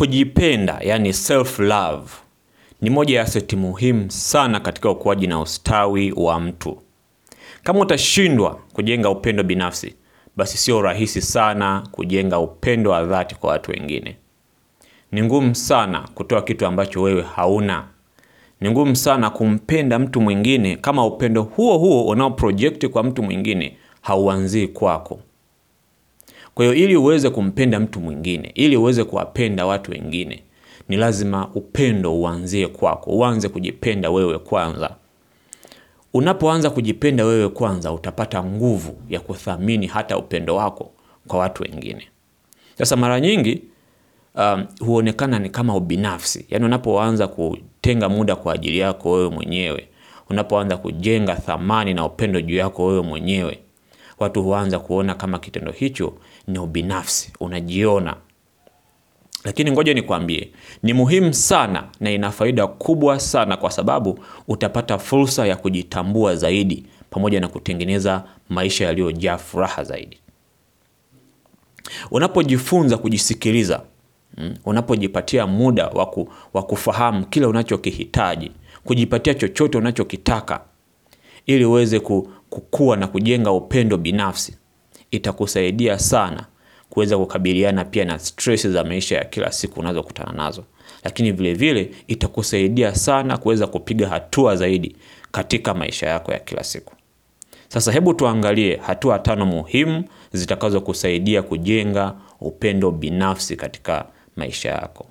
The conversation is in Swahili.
Kujipenda, yani self love, ni moja ya seti muhimu sana katika ukuaji na ustawi wa mtu. Kama utashindwa kujenga upendo binafsi, basi sio rahisi sana kujenga upendo wa dhati kwa watu wengine. Ni ngumu sana kutoa kitu ambacho wewe hauna. Ni ngumu sana kumpenda mtu mwingine kama upendo huo huo unaoprojekti kwa mtu mwingine hauanzii kwako. Kwa hiyo ili uweze kumpenda mtu mwingine, ili uweze kuwapenda watu wengine, ni lazima upendo uanzie kwako, uanze kujipenda wewe kwanza. Unapoanza kujipenda wewe kwanza, utapata nguvu ya kuthamini hata upendo wako kwa watu wengine. Sasa mara nyingi um, huonekana ni kama ubinafsi, yaani unapoanza kutenga muda kwa ajili yako wewe mwenyewe, unapoanza kujenga thamani na upendo juu yako wewe mwenyewe, watu huanza kuona kama kitendo hicho ni ubinafsi, unajiona. Lakini ngoja nikwambie, ni muhimu sana na ina faida kubwa sana kwa sababu utapata fursa ya kujitambua zaidi pamoja na kutengeneza maisha yaliyojaa furaha zaidi. Unapojifunza kujisikiliza, unapojipatia muda wa kufahamu kile unachokihitaji, kujipatia chochote unachokitaka ili uweze kukua na kujenga upendo binafsi, itakusaidia sana kuweza kukabiliana pia na stress za maisha ya kila siku unazokutana nazo. Lakini vile vile itakusaidia sana kuweza kupiga hatua zaidi katika maisha yako ya kila siku. Sasa hebu tuangalie hatua tano muhimu zitakazokusaidia kujenga upendo binafsi katika maisha yako.